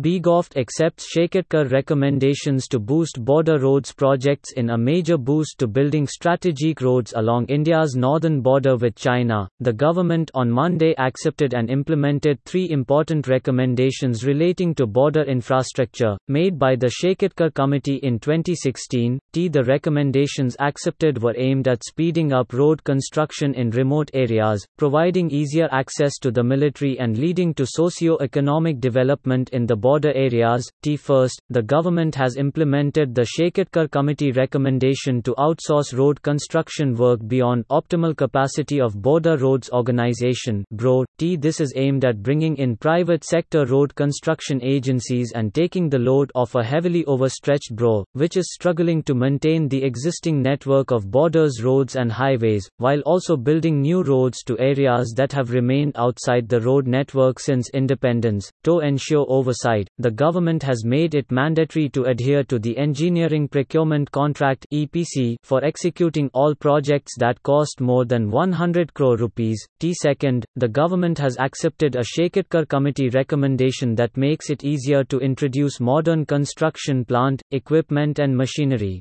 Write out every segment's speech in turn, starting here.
BGOFT accepts Shekatkar recommendations to boost border roads projects in a major boost to building strategic roads along India's northern border with China. The government on Monday accepted and implemented three important recommendations relating to border infrastructure, made by the Shekatkar Committee in 2016. T. The recommendations accepted were aimed at speeding up road construction in remote areas, providing easier access to the military, and leading to socio economic development in the border border areas. T. First, the government has implemented the Shekatkar Committee recommendation to outsource road construction work beyond optimal capacity of Border Roads Organization (BRO). T. This is aimed at bringing in private sector road construction agencies and taking the load off a heavily overstretched BRO, which is struggling to maintain the existing network of borders roads and highways, while also building new roads to areas that have remained outside the road network since independence. To ensure oversight the government has made it mandatory to adhere to the Engineering Procurement Contract (EPC) for executing all projects that cost more than 100 crore rupees. T second, the government has accepted a Shekatkar committee recommendation that makes it easier to introduce modern construction plant, equipment and machinery.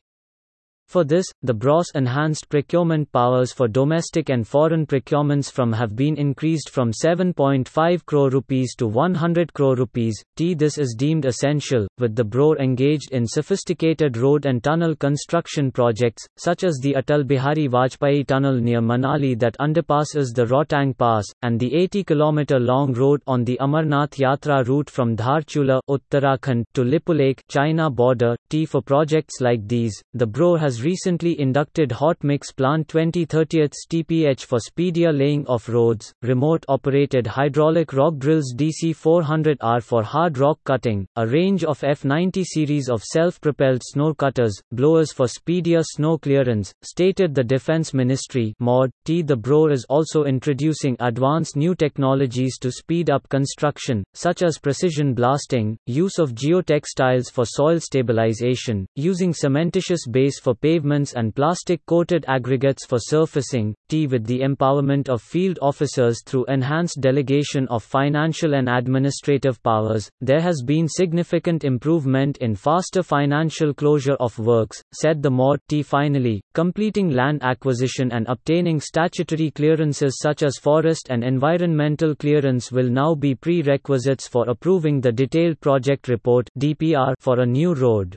For this, the BRO's enhanced procurement powers for domestic and foreign procurements from have been increased from 7.5 crore rupees to 100 crore rupees. T this is deemed essential, with the BRO engaged in sophisticated road and tunnel construction projects, such as the Atal Bihari Vajpayee tunnel near Manali that underpasses the Rohtang Pass, and the 80 km long road on the Amarnath Yatra route from Dharchula, Uttarakhand, to Lipulekh, China border. T for projects like these, the BRO has recently inducted Hot Mix Plant 2030th TPH for speedier laying of roads, remote operated hydraulic rock drills DC 400R for hard rock cutting, a range of F90 series of self propelled snow cutters, blowers for speedier snow clearance, stated the Defense Ministry. Mod T. The BRO is also introducing advanced new technologies to speed up construction, such as precision blasting, use of geotextiles for soil stabilization, using cementitious base for pavements and plastic-coated aggregates for surfacing, t with the empowerment of field officers through enhanced delegation of financial and administrative powers, there has been significant improvement in faster financial closure of works, said the MOD T. Finally, completing land acquisition and obtaining statutory clearances such as forest and environmental clearance will now be prerequisites for approving the detailed project report DPR for a new road.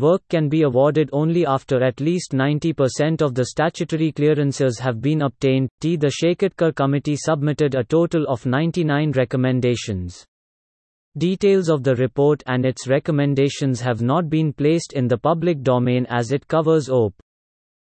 Work can be awarded only after at least 90% of the statutory clearances have been obtained. T. The Shekatkar Committee submitted a total of 99 recommendations. Details of the report and its recommendations have not been placed in the public domain as it covers OP.